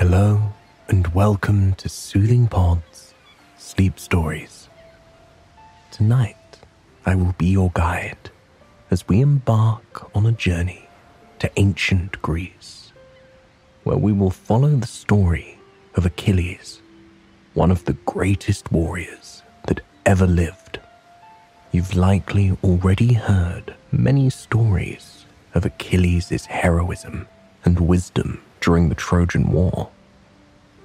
Hello, and welcome to Soothing Pods Sleep Stories. Tonight, I will be your guide as we embark on a journey to ancient Greece, where we will follow the story of Achilles, one of the greatest warriors that ever lived. You've likely already heard many stories of Achilles' heroism and wisdom during the Trojan War.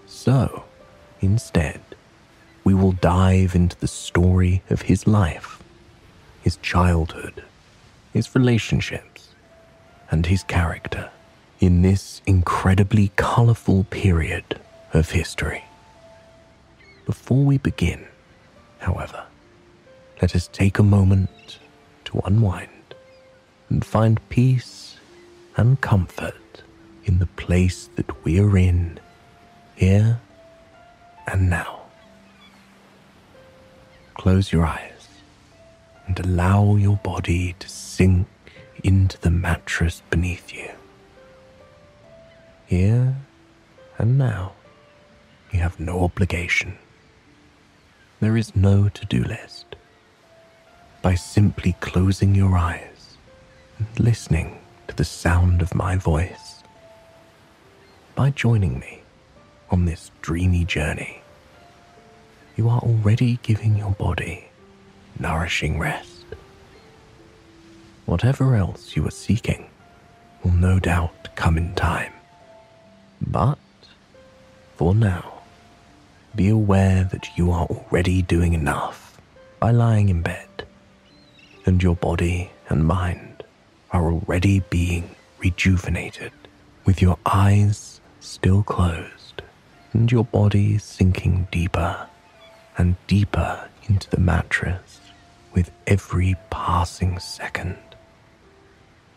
So, instead, we will dive into the story of his life, his childhood, his relationships, and his character in this incredibly colorful period of history. Before we begin, however, let us take a moment to unwind and find peace and comfort in the place that we are in, here and now. Close your eyes and allow your body to sink into the mattress beneath you. Here and now, you have no obligation. There is no to do list. By simply closing your eyes and listening to the sound of my voice, by joining me on this dreamy journey, you are already giving your body nourishing rest. Whatever else you are seeking will no doubt come in time. But for now, be aware that you are already doing enough by lying in bed, and your body and mind are already being rejuvenated with your eyes still closed and your body sinking deeper and deeper into the mattress with every passing second.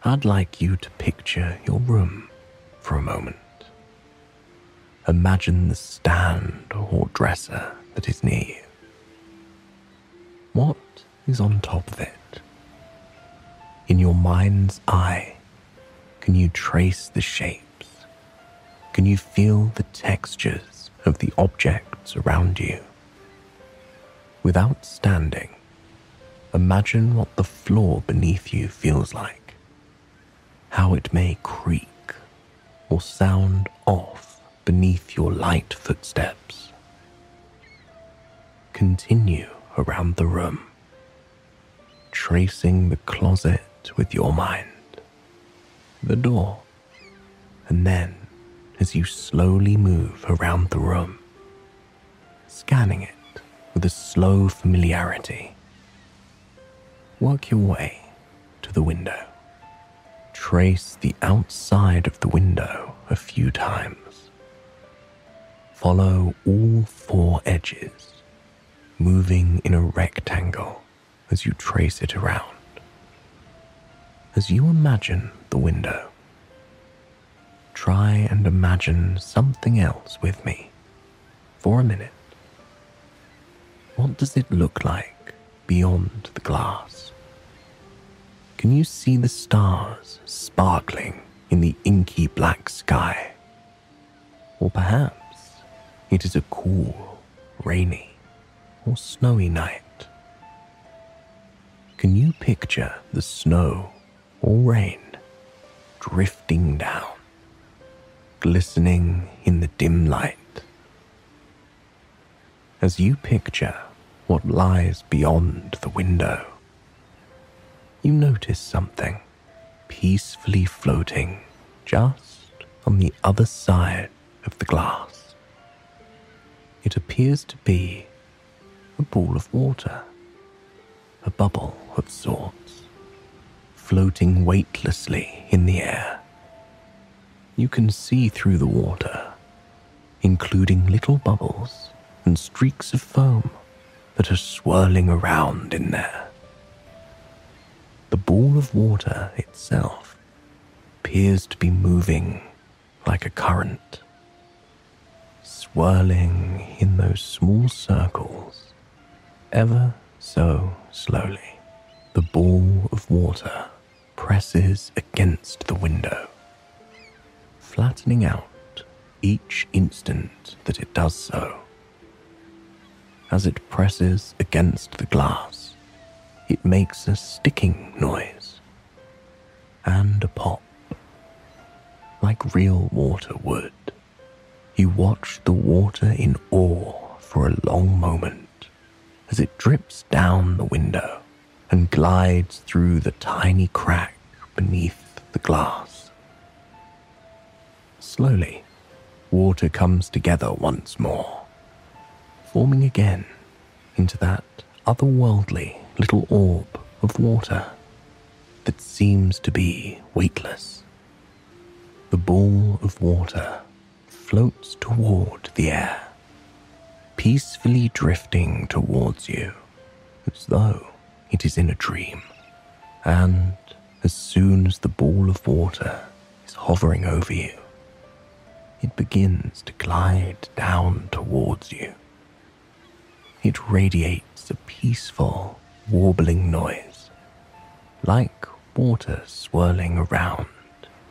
I'd like you to picture your room for a moment. Imagine the stand or dresser that is near you. What is on top of it? In your mind's eye, can you trace the shapes? Can you feel the textures of the objects around you? Without standing, imagine what the floor beneath you feels like, how it may creak or sound off beneath your light footsteps. Continue around the room, tracing the closet with your mind, the door, and then as you slowly move around the room, scanning it with a slow familiarity. Work your way to the window. Trace the outside of the window a few times. Follow all four edges, moving in a rectangle as you trace it around. As you imagine the window, try and imagine something else with me for a minute. What does it look like beyond the glass? Can you see the stars sparkling in the inky black sky? Or perhaps it is a cool, rainy, or snowy night. Can you picture the snow or rain drifting down, glistening in the dim light? As you picture what lies beyond the window, you notice something peacefully floating just on the other side of the glass. It appears to be a ball of water, a bubble of sorts, floating weightlessly in the air. You can see through the water, including little bubbles and streaks of foam that are swirling around in there. The ball of water itself appears to be moving like a current, swirling in those small circles ever so slowly. The ball of water presses against the window, flattening out each instant that it does so. As it presses against the glass, it makes a sticking noise and a pop, like real water would. You watch the water in awe for a long moment as it drips down the window and glides through the tiny crack beneath the glass. Slowly, water comes together once more, forming again into that otherworldly little orb of water that seems to be weightless. The ball of water floats toward the air, peacefully drifting towards you, as though it is in a dream. And as soon as the ball of water is hovering over you, it begins to glide down towards you. It radiates a peaceful, warbling noise, like water swirling around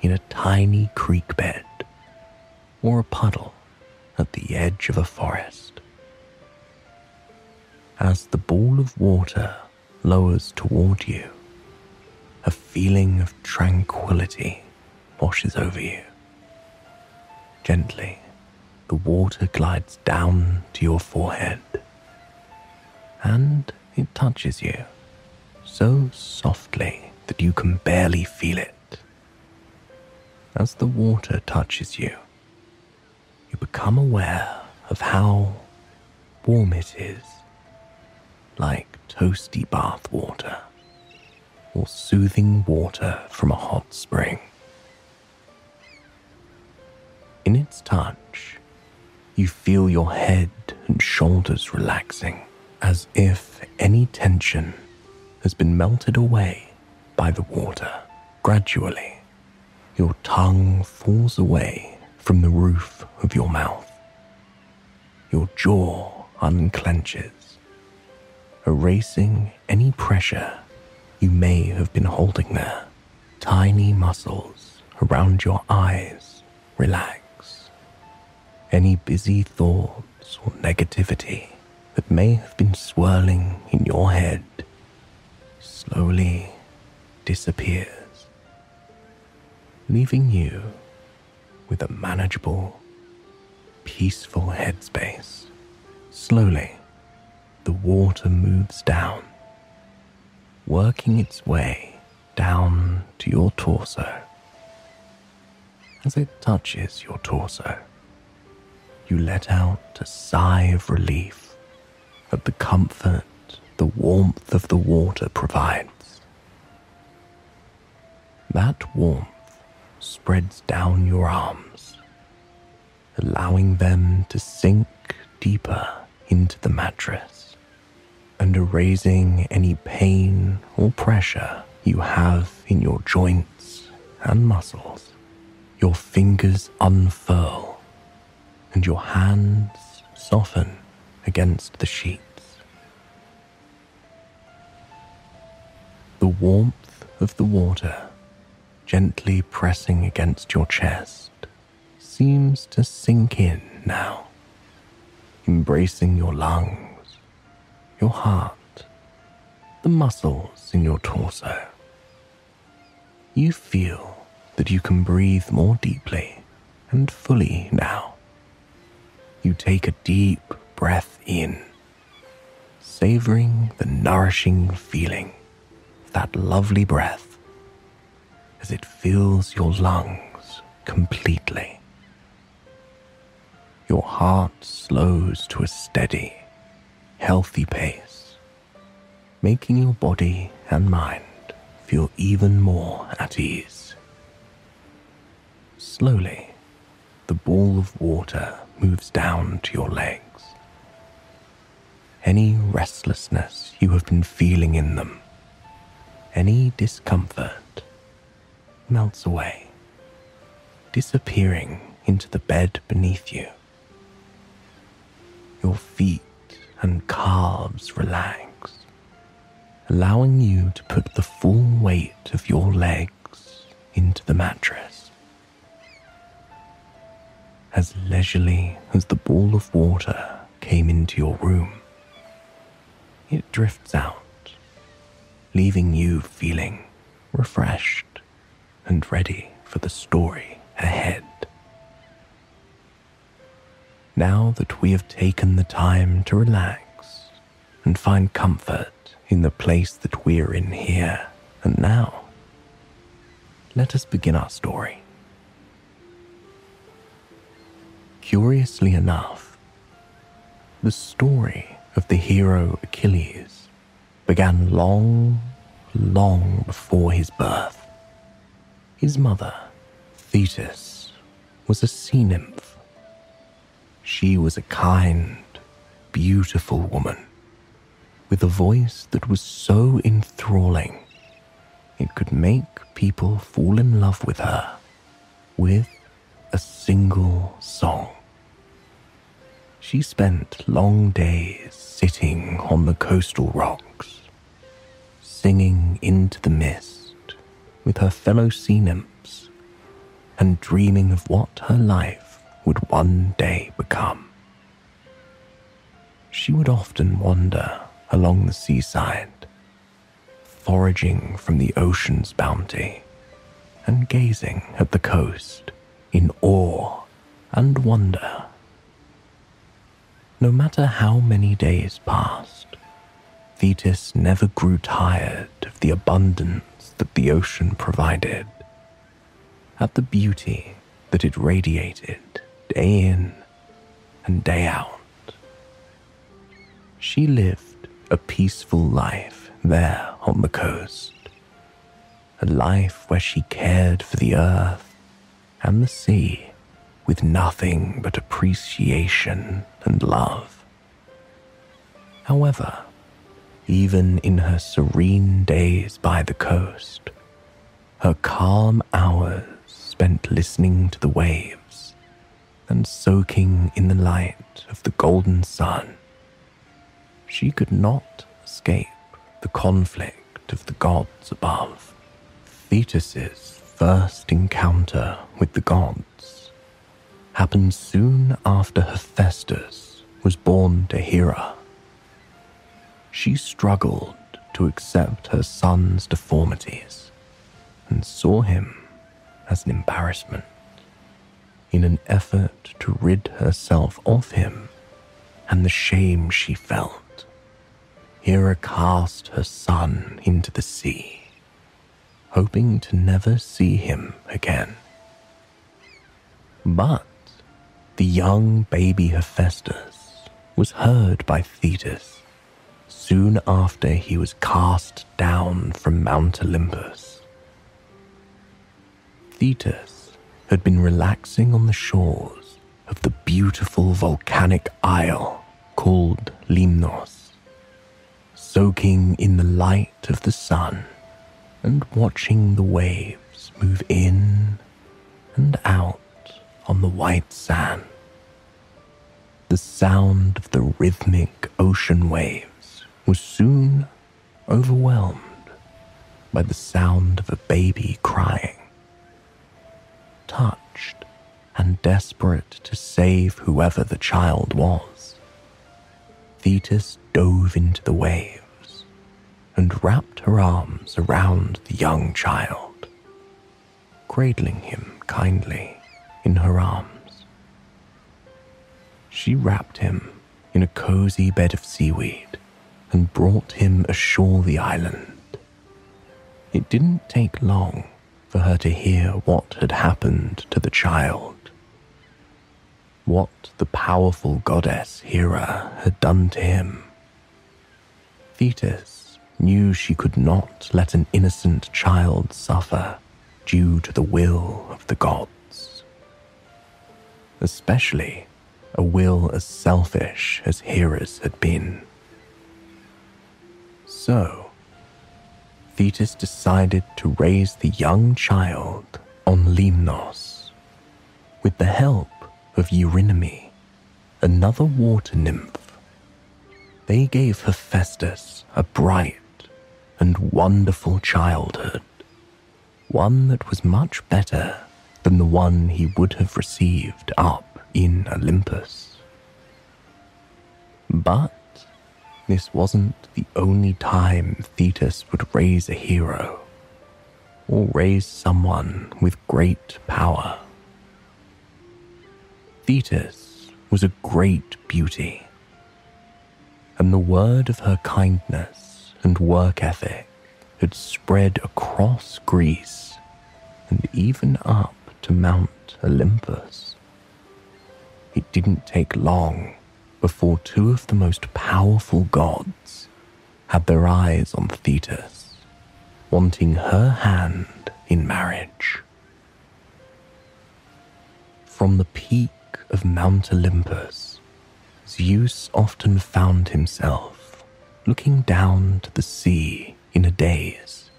in a tiny creek bed or a puddle at the edge of a forest. As the ball of water lowers toward you, a feeling of tranquility washes over you. Gently, the water glides down to your forehead and it touches you so softly that you can barely feel it. As the water touches you, you become aware of how warm it is, like toasty bath water or soothing water from a hot spring. In its touch, you feel your head and shoulders relaxing as if any tension has been melted away by the water. Gradually, your tongue falls away from the roof of your mouth. Your jaw unclenches, erasing any pressure you may have been holding there. Tiny muscles around your eyes relax. Any busy thoughts or negativity that may have been swirling in your head slowly disappears, leaving you with a manageable, peaceful headspace. Slowly, the water moves down, working its way down to your torso. As it touches your torso, you let out a sigh of relief at the comfort the warmth of the water provides. That warmth spreads down your arms, allowing them to sink deeper into the mattress and erasing any pain or pressure you have in your joints and muscles. Your fingers unfurl and your hands soften against the sheets. The warmth of the water gently pressing against your chest, seems to sink in now, embracing your lungs, your heart, the muscles in your torso. You feel that you can breathe more deeply and fully now. You take a deep breath in, savoring the nourishing feeling of that lovely breath as it fills your lungs completely. Your heart slows to a steady, healthy pace, making your body and mind feel even more at ease. Slowly, the ball of water moves down to your legs. Any restlessness you have been feeling in them, any discomfort, melts away, disappearing into the bed beneath you. Your feet and calves relax, allowing you to put the full weight of your legs into the mattress. As leisurely as the ball of water came into your room. It drifts out, leaving you feeling refreshed and ready for the story ahead. Now that we have taken the time to relax and find comfort in the place that we're in here and now, let us begin our story. Curiously enough, the story of the hero Achilles began long, long before his birth. His mother, Thetis, was a sea nymph. She was a kind, beautiful woman with a voice that was so enthralling it could make people fall in love with her with a single song. She spent long days sitting on the coastal rocks, singing into the mist with her fellow sea nymphs and dreaming of what her life would one day become. She would often wander along the seaside, foraging from the ocean's bounty and gazing at the coast in awe and wonder. No matter how many days passed, Thetis never grew tired of the abundance that the ocean provided, at the beauty that it radiated day in and day out. She lived a peaceful life there on the coast. A life where she cared for the earth and the sea with nothing but appreciation and love. However, even in her serene days by the coast, her calm hours spent listening to the waves and soaking in the light of the golden sun she could not escape the conflict of the gods above. Thetis's first encounter with the gods happened soon after Hephaestus was born to Hera. She struggled to accept her son's deformities and saw him as an embarrassment. In an effort to rid herself of him and the shame she felt, Hera cast her son into the sea, hoping to never see him again. But the young baby Hephaestus was heard by Thetis soon after he was cast down from Mount Olympus. Thetis had been relaxing on the shores of the beautiful volcanic isle called Limnos, soaking in the light of the sun and watching the waves move in and out on the white sand. The sound of the rhythmic ocean waves was soon overwhelmed by the sound of a baby crying. Touched and desperate to save whoever the child was, Thetis dove into the waves and wrapped her arms around the young child, cradling him kindly in her arms. She wrapped him in a cozy bed of seaweed and brought him ashore the island. It didn't take long for her to hear what had happened to the child. What the powerful goddess Hera had done to him. Thetis knew she could not let an innocent child suffer due to the will of the gods. Especially a will as selfish as Hera's had been. So, Thetis decided to raise the young child on Lemnos with the help of Eurynome, another water nymph. They gave Hephaestus a bright and wonderful childhood, one that was much better than the one he would have received up in Olympus. But this wasn't the only time Thetis would raise a hero, or raise someone with great power. Thetis was a great beauty, and the word of her kindness and work ethic had spread across Greece and even up to Mount Olympus. It didn't take long before two of the most powerful gods had their eyes on Thetis, wanting her hand in marriage. From the peak of Mount Olympus, Zeus often found himself looking down to the sea in a daze,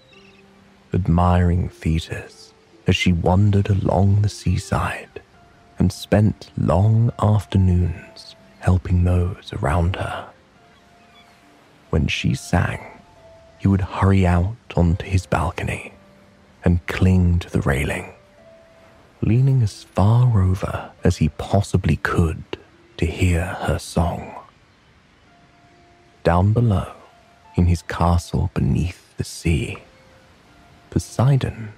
admiring Thetis as she wandered along the seaside and spent long afternoons helping those around her. When she sang, he would hurry out onto his balcony and cling to the railing, leaning as far over as he possibly could to hear her song. Down below, in his castle beneath the sea, Poseidon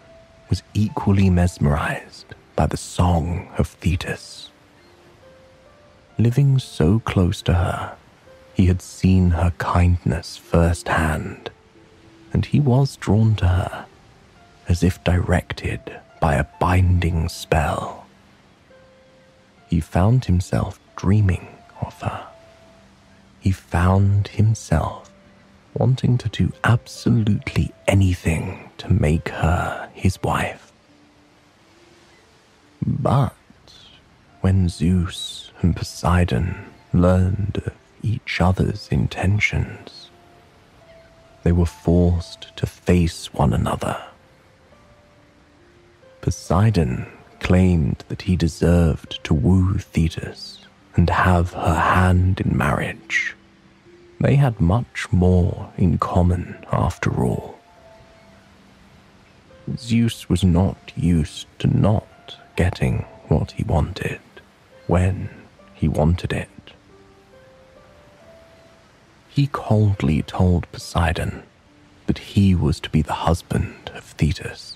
was equally mesmerized by the song of Thetis. Living so close to her, he had seen her kindness firsthand, and he was drawn to her as if directed by a binding spell. He found himself dreaming of her. He found himself wanting to do absolutely anything to make her his wife. But when Zeus and Poseidon learned of each other's intentions, they were forced to face one another. Poseidon claimed that he deserved to woo Thetis and have her hand in marriage. They had much more in common after all. Zeus was not used to not getting what he wanted when he wanted it. He coldly told Poseidon that he was to be the husband of Thetis,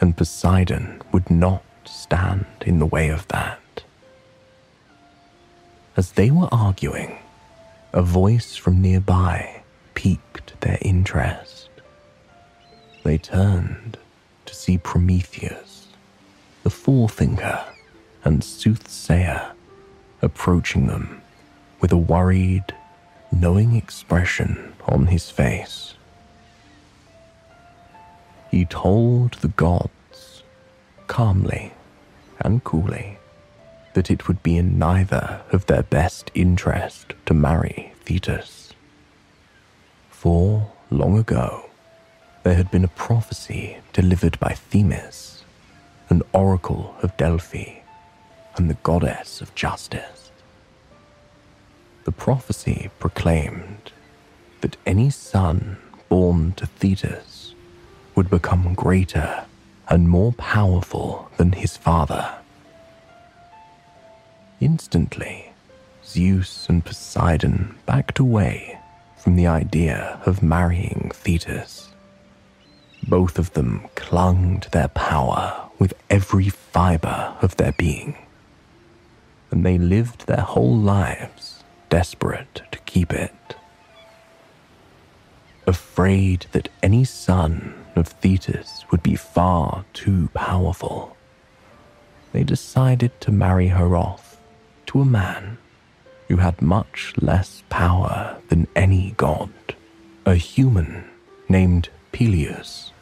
and Poseidon would not stand in the way of that. As they were arguing, a voice from nearby piqued their interest. They turned see Prometheus, the forethinker and soothsayer, approaching them with a worried, knowing expression on his face. He told the gods, calmly and coolly, that it would be in neither of their best interest to marry Thetis. For long ago, there had been a prophecy delivered by Themis, an oracle of Delphi, and the goddess of justice. The prophecy proclaimed that any son born to Thetis would become greater and more powerful than his father. Instantly, Zeus and Poseidon backed away from the idea of marrying Thetis. Both of them clung to their power with every fiber of their being, and they lived their whole lives desperate to keep it. Afraid that any son of Thetis would be far too powerful, they decided to marry her off to a man who had much less power than any god, a human named Peleus.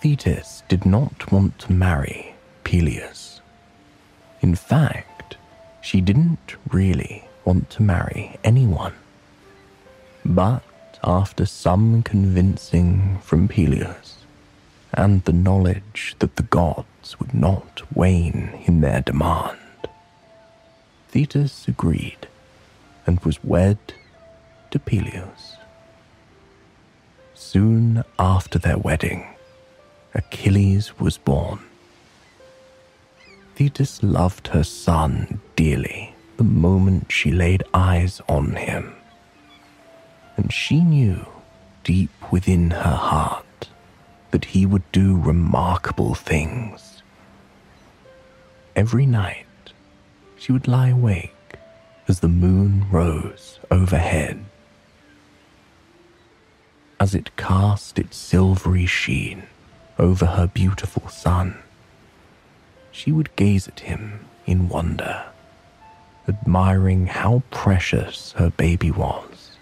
Thetis did not want to marry Peleus. In fact, she didn't really want to marry anyone. But after some convincing from Peleus, and the knowledge that the gods would not wane in their demand, Thetis agreed and was wed to Peleus. Soon after their wedding, Achilles was born. Thetis loved her son dearly the moment she laid eyes on him. And she knew deep within her heart that he would do remarkable things. Every night, she would lie awake as the moon rose overhead. As it cast its silvery sheen over her beautiful son, she would gaze at him in wonder, admiring how precious her baby was.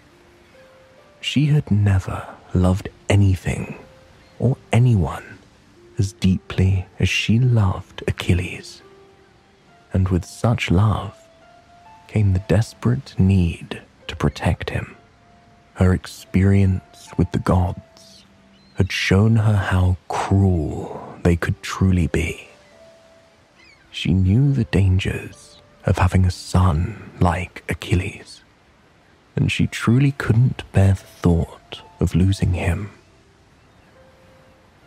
She had never loved anything or anyone as deeply as she loved Achilles. And with such love came the desperate need to protect him. Her experience with the gods had shown her how cruel they could truly be. She knew the dangers of having a son like Achilles, and she truly couldn't bear the thought of losing him.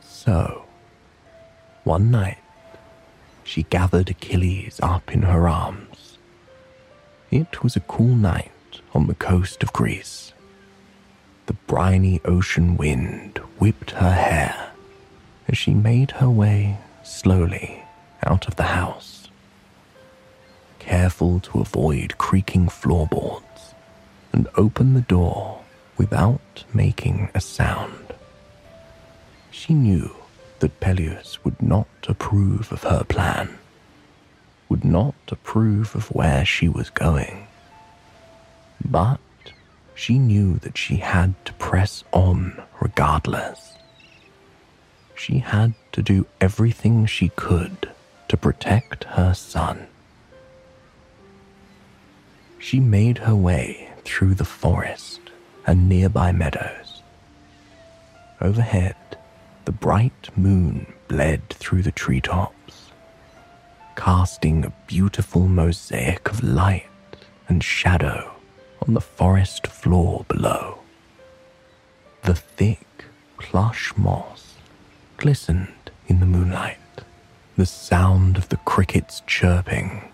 So, one night, she gathered Achilles up in her arms. It was a cool night on the coast of Greece. The briny ocean wind whipped her hair as she made her way slowly out of the house, careful to avoid creaking floorboards and open the door without making a sound. She knew that Peleus would not approve of her plan, would not approve of where she was going. But she knew that she had to press on regardless. She had to do everything she could to protect her son. She made her way through the forest and nearby meadows. Overhead, the bright moon bled through the treetops, casting a beautiful mosaic of light and shadow on the forest floor below. The thick, plush moss glistened in the moonlight. The sound of the crickets chirping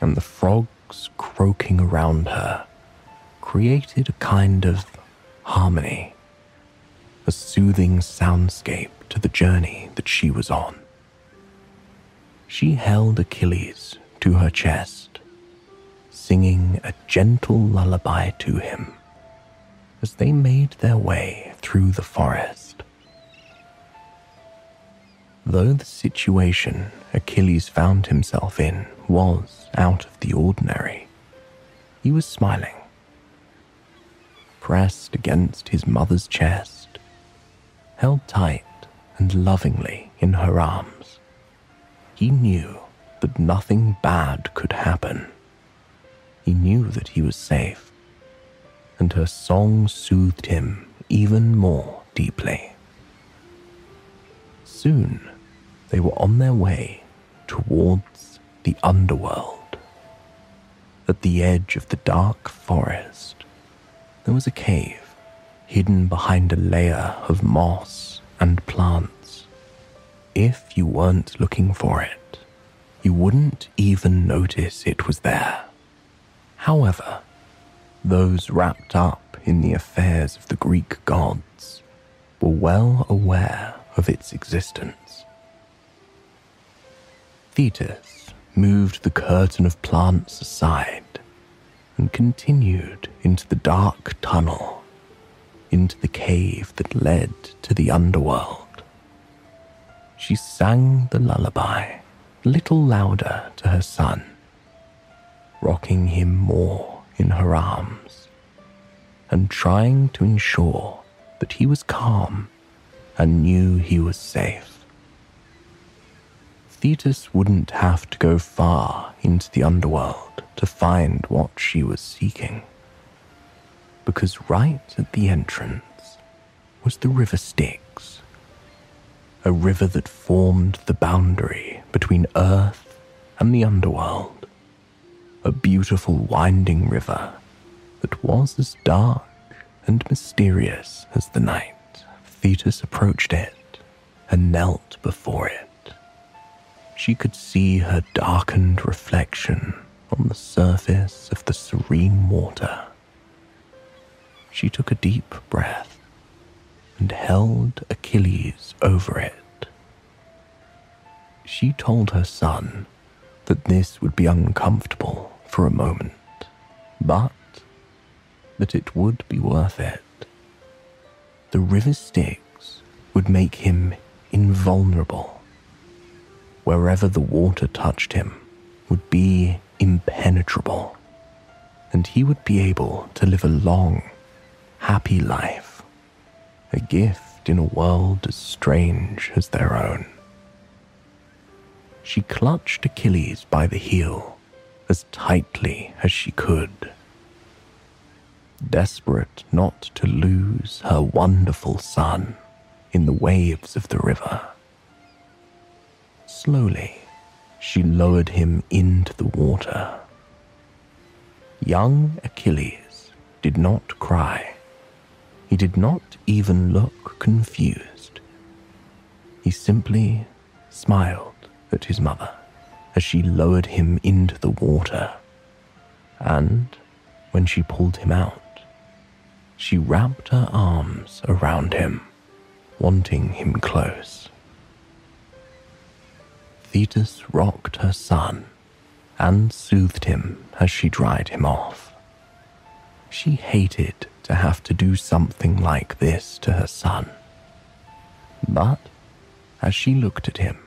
and the frogs croaking around her created a kind of harmony, a soothing soundscape to the journey that she was on. She held Achilles to her chest, singing a gentle lullaby to him as they made their way through the forest. Though the situation Achilles found himself in was out of the ordinary, he was smiling. Pressed against his mother's chest, held tight and lovingly in her arms, he knew that nothing bad could happen. He knew that he was safe, and her song soothed him even more deeply. Soon, they were on their way towards the underworld. At the edge of the dark forest, there was a cave hidden behind a layer of moss and plants. If you weren't looking for it, you wouldn't even notice it was there. However, those wrapped up in the affairs of the Greek gods were well aware of its existence. Thetis moved the curtain of plants aside and continued into the dark tunnel, into the cave that led to the underworld. She sang the lullaby a little louder to her son, rocking him more in her arms and trying to ensure that he was calm and knew he was safe. Thetis wouldn't have to go far into the underworld to find what she was seeking, because right at the entrance was the river Styx, a river that formed the boundary between Earth and the underworld, a beautiful winding river that was as dark and mysterious as the night. Thetis approached it and knelt before it. she could see her darkened reflection on the surface of the serene water. She took a deep breath and held Achilles over it. She told her son that this would be uncomfortable for a moment, but that it would be worth it. The river Styx would make him invulnerable. Wherever the water touched him would be impenetrable, and he would be able to live a long, happy life, a gift in a world as strange as their own. She clutched Achilles by the heel as tightly as she could. Desperate not to lose her wonderful son in the waves of the river. Slowly, she lowered him into the water. Young Achilles did not cry. He did not even look confused. He simply smiled at his mother as she lowered him into the water. And when she pulled him out, she wrapped her arms around him, wanting him close. Thetis rocked her son and soothed him as she dried him off. She hated to have to do something like this to her son. But as she looked at him,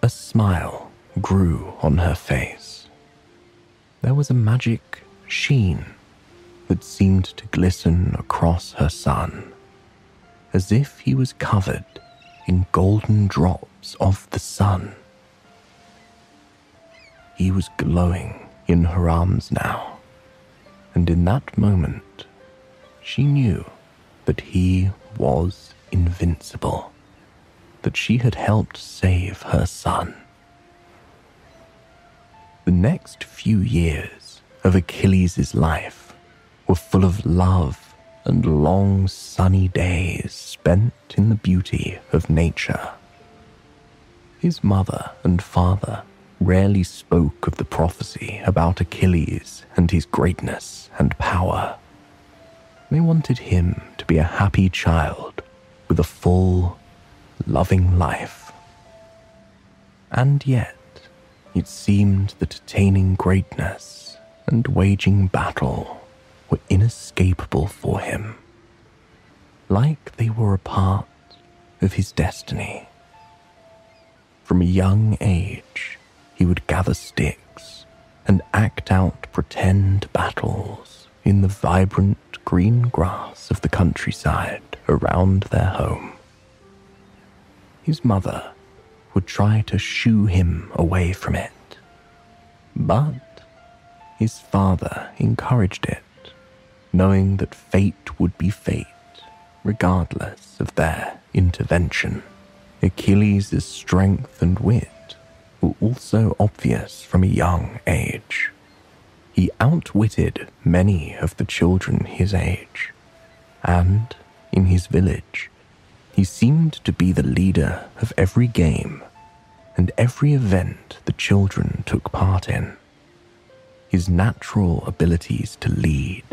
a smile grew on her face. There was a magic sheen that seemed to glisten across her son, as if he was covered in golden drops of the sun. He was glowing in her arms now, and in that moment, she knew that he was invincible, that she had helped save her son. The next few years of Achilles' life were full of love and long sunny days spent in the beauty of nature. His mother and father rarely spoke of the prophecy about Achilles and his greatness and power. They wanted him to be a happy child with a full, loving life. And yet, it seemed that attaining greatness and waging battle were inescapable for him, like they were a part of his destiny. From a young age, he would gather sticks and act out pretend battles in the vibrant green grass of the countryside around their home. His mother would try to shoo him away from it, but his father encouraged it, knowing that fate would be fate regardless of their intervention. Achilles' strength and wit were also obvious from a young age. He outwitted many of the children his age, and in his village, he seemed to be the leader of every game and every event the children took part in. His natural abilities to lead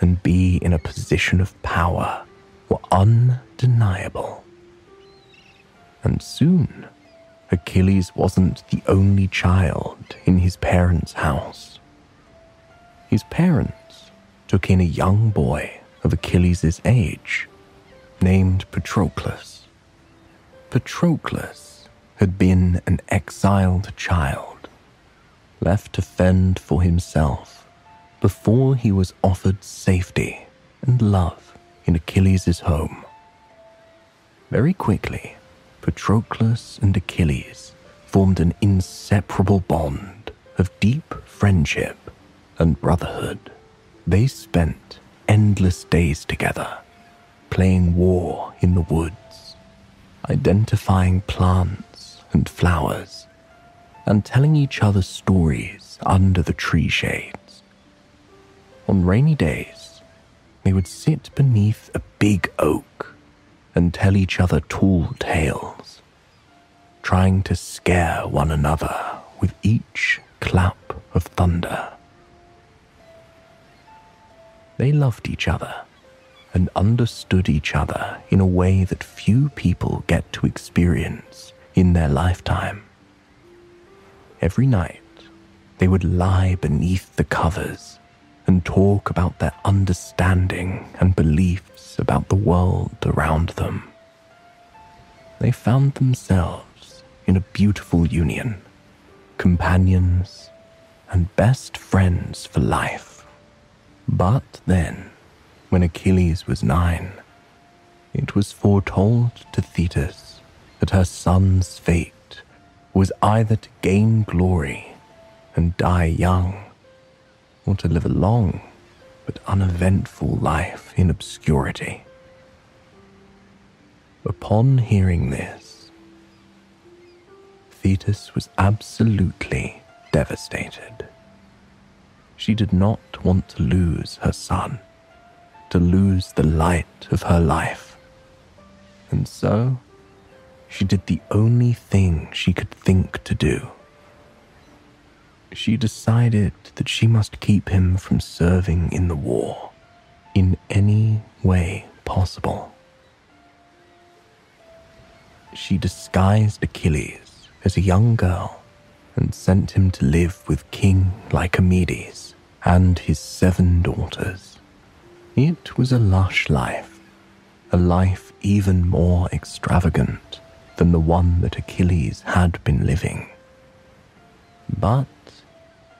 and be in a position of power were undeniable. And soon, Achilles wasn't the only child in his parents' house. His parents took in a young boy of Achilles' age named Patroclus. Patroclus had been an exiled child, left to fend for himself before he was offered safety and love in Achilles' home. Very quickly, Patroclus and Achilles formed an inseparable bond of deep friendship and brotherhood. They spent endless days together, playing war in the woods, identifying plants and flowers, and telling each other stories under the tree shades. On rainy days, they would sit beneath a big oak and tell each other tall tales. trying to scare one another with each clap of thunder. They loved each other and understood each other in a way that few people get to experience in their lifetime. Every night, they would lie beneath the covers and talk about their understanding and beliefs about the world around them. They found themselves in a beautiful union, companions and best friends for life. But then, when Achilles was nine, it was foretold to Thetis that her son's fate was either to gain glory and die young, or to live a long but uneventful life in obscurity. Upon hearing this, Thetis was absolutely devastated. She did not want to lose her son to lose the light of her life. And so, she did the only thing she could think to do. She decided that she must keep him from serving in the war in any way possible. She disguised Achilles as a young girl and sent him to live with King Lycomedes and his seven daughters. It was a lush life, a life even more extravagant than the one that Achilles had been living. But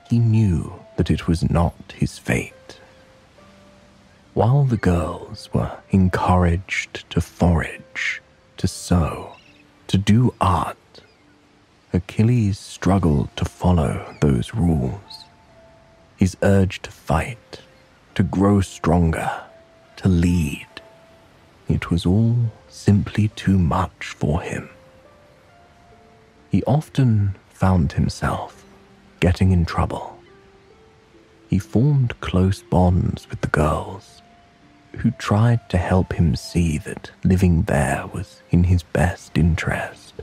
he knew that it was not his fate. While the girls were encouraged to forage, to sew, to do art, Achilles struggled to follow those rules. His urge to fight to grow stronger, to lead. It was all simply too much for him. He often found himself getting in trouble. He formed close bonds with the girls, who tried to help him see that living there was in his best interest.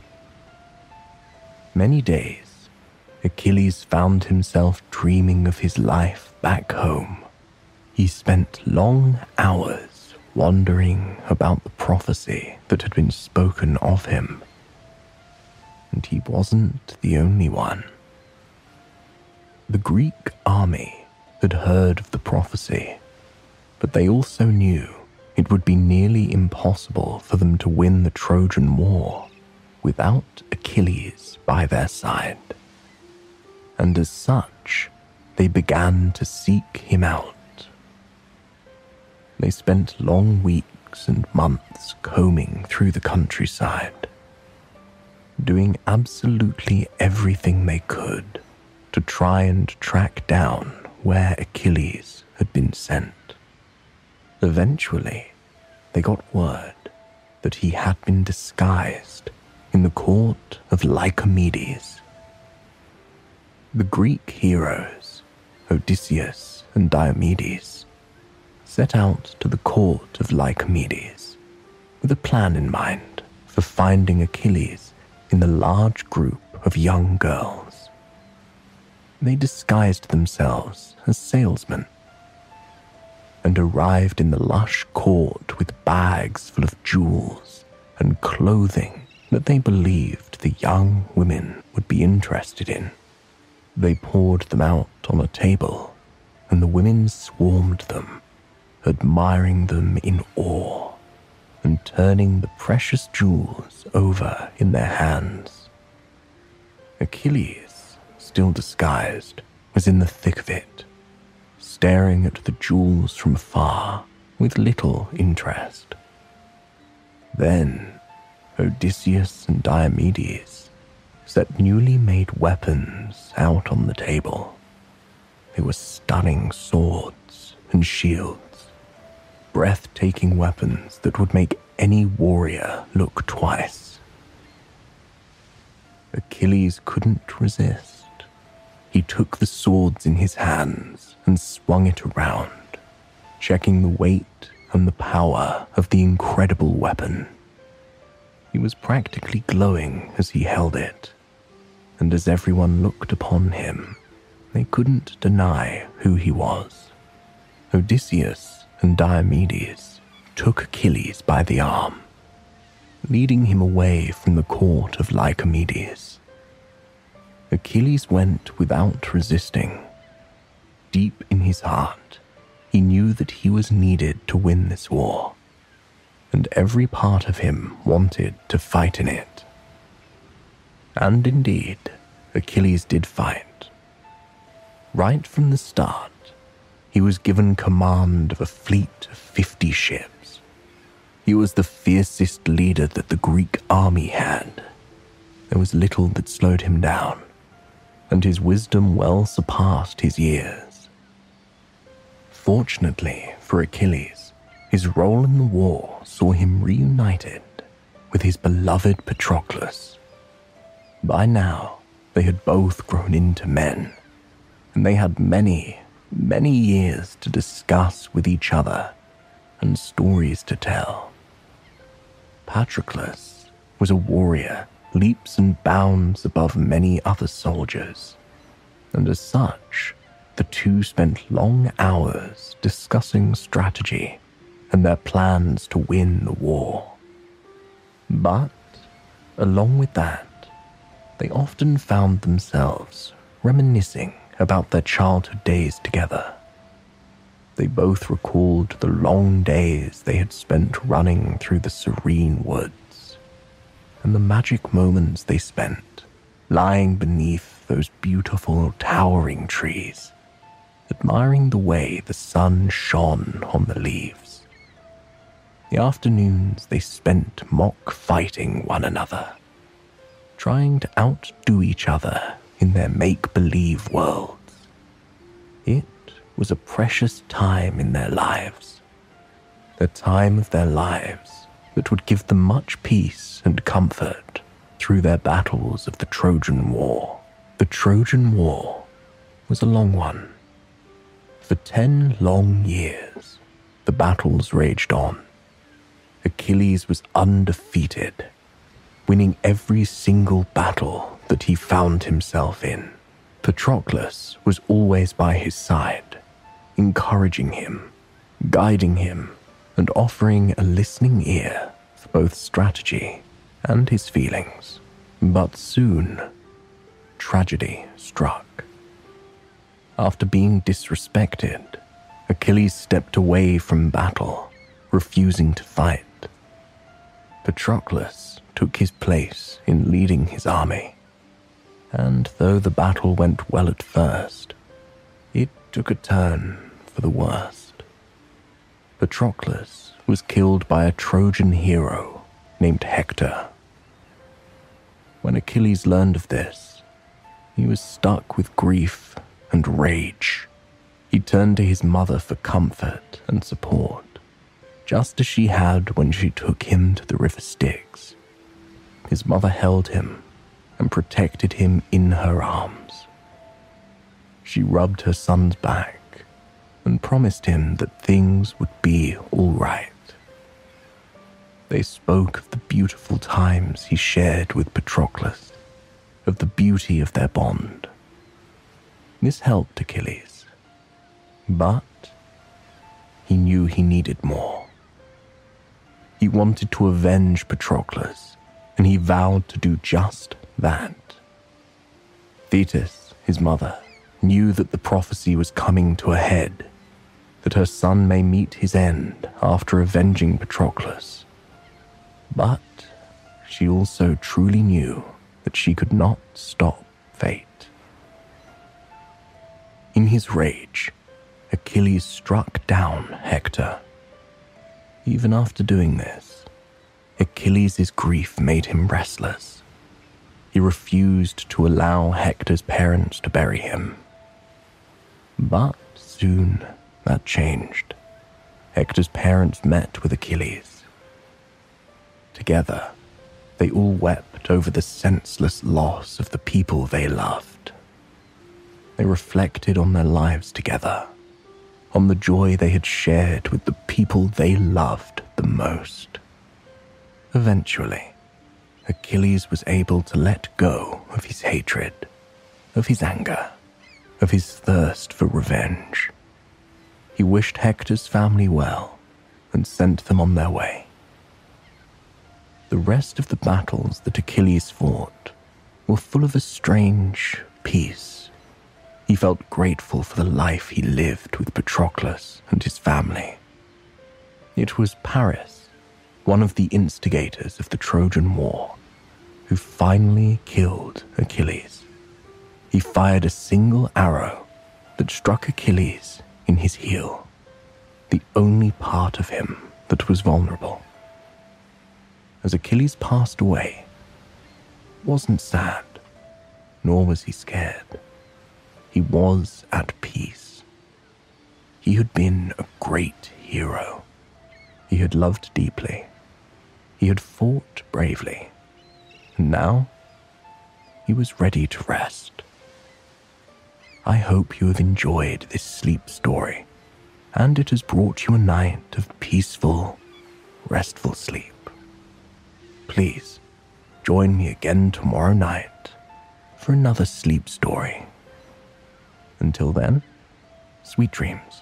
Many days, Achilles found himself dreaming of his life back home he spent long hours wondering about the prophecy that had been spoken of him. And he wasn't the only one. The Greek army had heard of the prophecy, but they also knew it would be nearly impossible for them to win the Trojan War without Achilles by their side. And as such, they began to seek him out they spent long weeks and months combing through the countryside, doing absolutely everything they could to try and track down where Achilles had been sent. Eventually, they got word that he had been disguised in the court of Lycomedes. The Greek heroes, Odysseus and Diomedes, set out to the court of Lycomedes with a plan in mind for finding Achilles in the large group of young girls. They disguised themselves as salesmen and arrived in the lush court with bags full of jewels and clothing that they believed the young women would be interested in. They poured them out on a table, and the women swarmed them admiring them in awe and turning the precious jewels over in their hands. Achilles, still disguised, was in the thick of it, staring at the jewels from afar with little interest. Then Odysseus and Diomedes set newly made weapons out on the table. They were stunning swords and shields breathtaking weapons that would make any warrior look twice. Achilles couldn't resist. He took the swords in his hands and swung it around, checking the weight and the power of the incredible weapon. He was practically glowing as he held it, and as everyone looked upon him, they couldn't deny who he was. Odysseus and Diomedes took Achilles by the arm, leading him away from the court of Lycomedes. Achilles went without resisting. Deep in his heart, he knew that he was needed to win this war, and every part of him wanted to fight in it. And indeed, Achilles did fight. Right from the start, he was given command of a fleet of 50 ships. He was the fiercest leader that the Greek army had. There was little that slowed him down, and his wisdom well surpassed his years. Fortunately for Achilles, his role in the war saw him reunited with his beloved Patroclus. By now, they had both grown into men, and they had many, many years to discuss with each other and stories to tell. Patroclus was a warrior leaps and bounds above many other soldiers, and as such, the two spent long hours discussing strategy and their plans to win the war. But, along with that, they often found themselves reminiscing about their childhood days together. They both recalled the long days they had spent running through the serene woods, and the magic moments they spent lying beneath those beautiful towering trees, admiring the way the sun shone on the leaves. The afternoons they spent mock fighting one another, trying to outdo each other in their make believe worlds. It was a precious time in their lives, the time of their lives that would give them much peace and comfort through their battles of the Trojan War. The Trojan War was a long one. For ten long years, the battles raged on. Achilles was undefeated, winning every single battle that he found himself in. Patroclus was always by his side, encouraging him, guiding him, and offering a listening ear for both strategy and his feelings. But soon, tragedy struck. After being disrespected, Achilles stepped away from battle, refusing to fight. Patroclus took his place in leading his army, and though the battle went well at first, it took a turn for the worst. Patroclus was killed by a Trojan hero named Hector. When Achilles learned of this, he was stuck with grief and rage. He turned to his mother for comfort and support, just as she had when she took him to the river Styx. His mother held him and protected him in her arms. She rubbed her son's back and promised him that things would be all right. They spoke of the beautiful times he shared with Patroclus, of the beauty of their bond. This helped Achilles, but he knew he needed more. He wanted to avenge Patroclus, and he vowed to do just that. Thetis, his mother, knew that the prophecy was coming to a head, that her son may meet his end after avenging Patroclus. But she also truly knew that she could not stop fate. In his rage, Achilles struck down Hector. Even after doing this, Achilles' grief made him restless. He refused to allow Hector's parents to bury him. But soon that changed. Hector's parents met with Achilles. Together, they all wept over the senseless loss of the people they loved. They reflected on their lives together, on the joy they had shared with the people they loved the most. Eventually, Achilles was able to let go of his hatred, of his anger, of his thirst for revenge. He wished Hector's family well and sent them on their way. The rest of the battles that Achilles fought were full of a strange peace. He felt grateful for the life he lived with Patroclus and his family. It was Paris, one of the instigators of the Trojan War, who finally killed Achilles. He fired a single arrow that struck Achilles in his heel, the only part of him that was vulnerable. As Achilles passed away, wasn't sad, nor was he scared. He was at peace. He had been a great hero. He had loved deeply. He had fought bravely. And now he was ready to rest. I hope you have enjoyed this sleep story and it has brought you a night of peaceful, restful sleep. Please join me again tomorrow night for another sleep story. Until then, sweet dreams.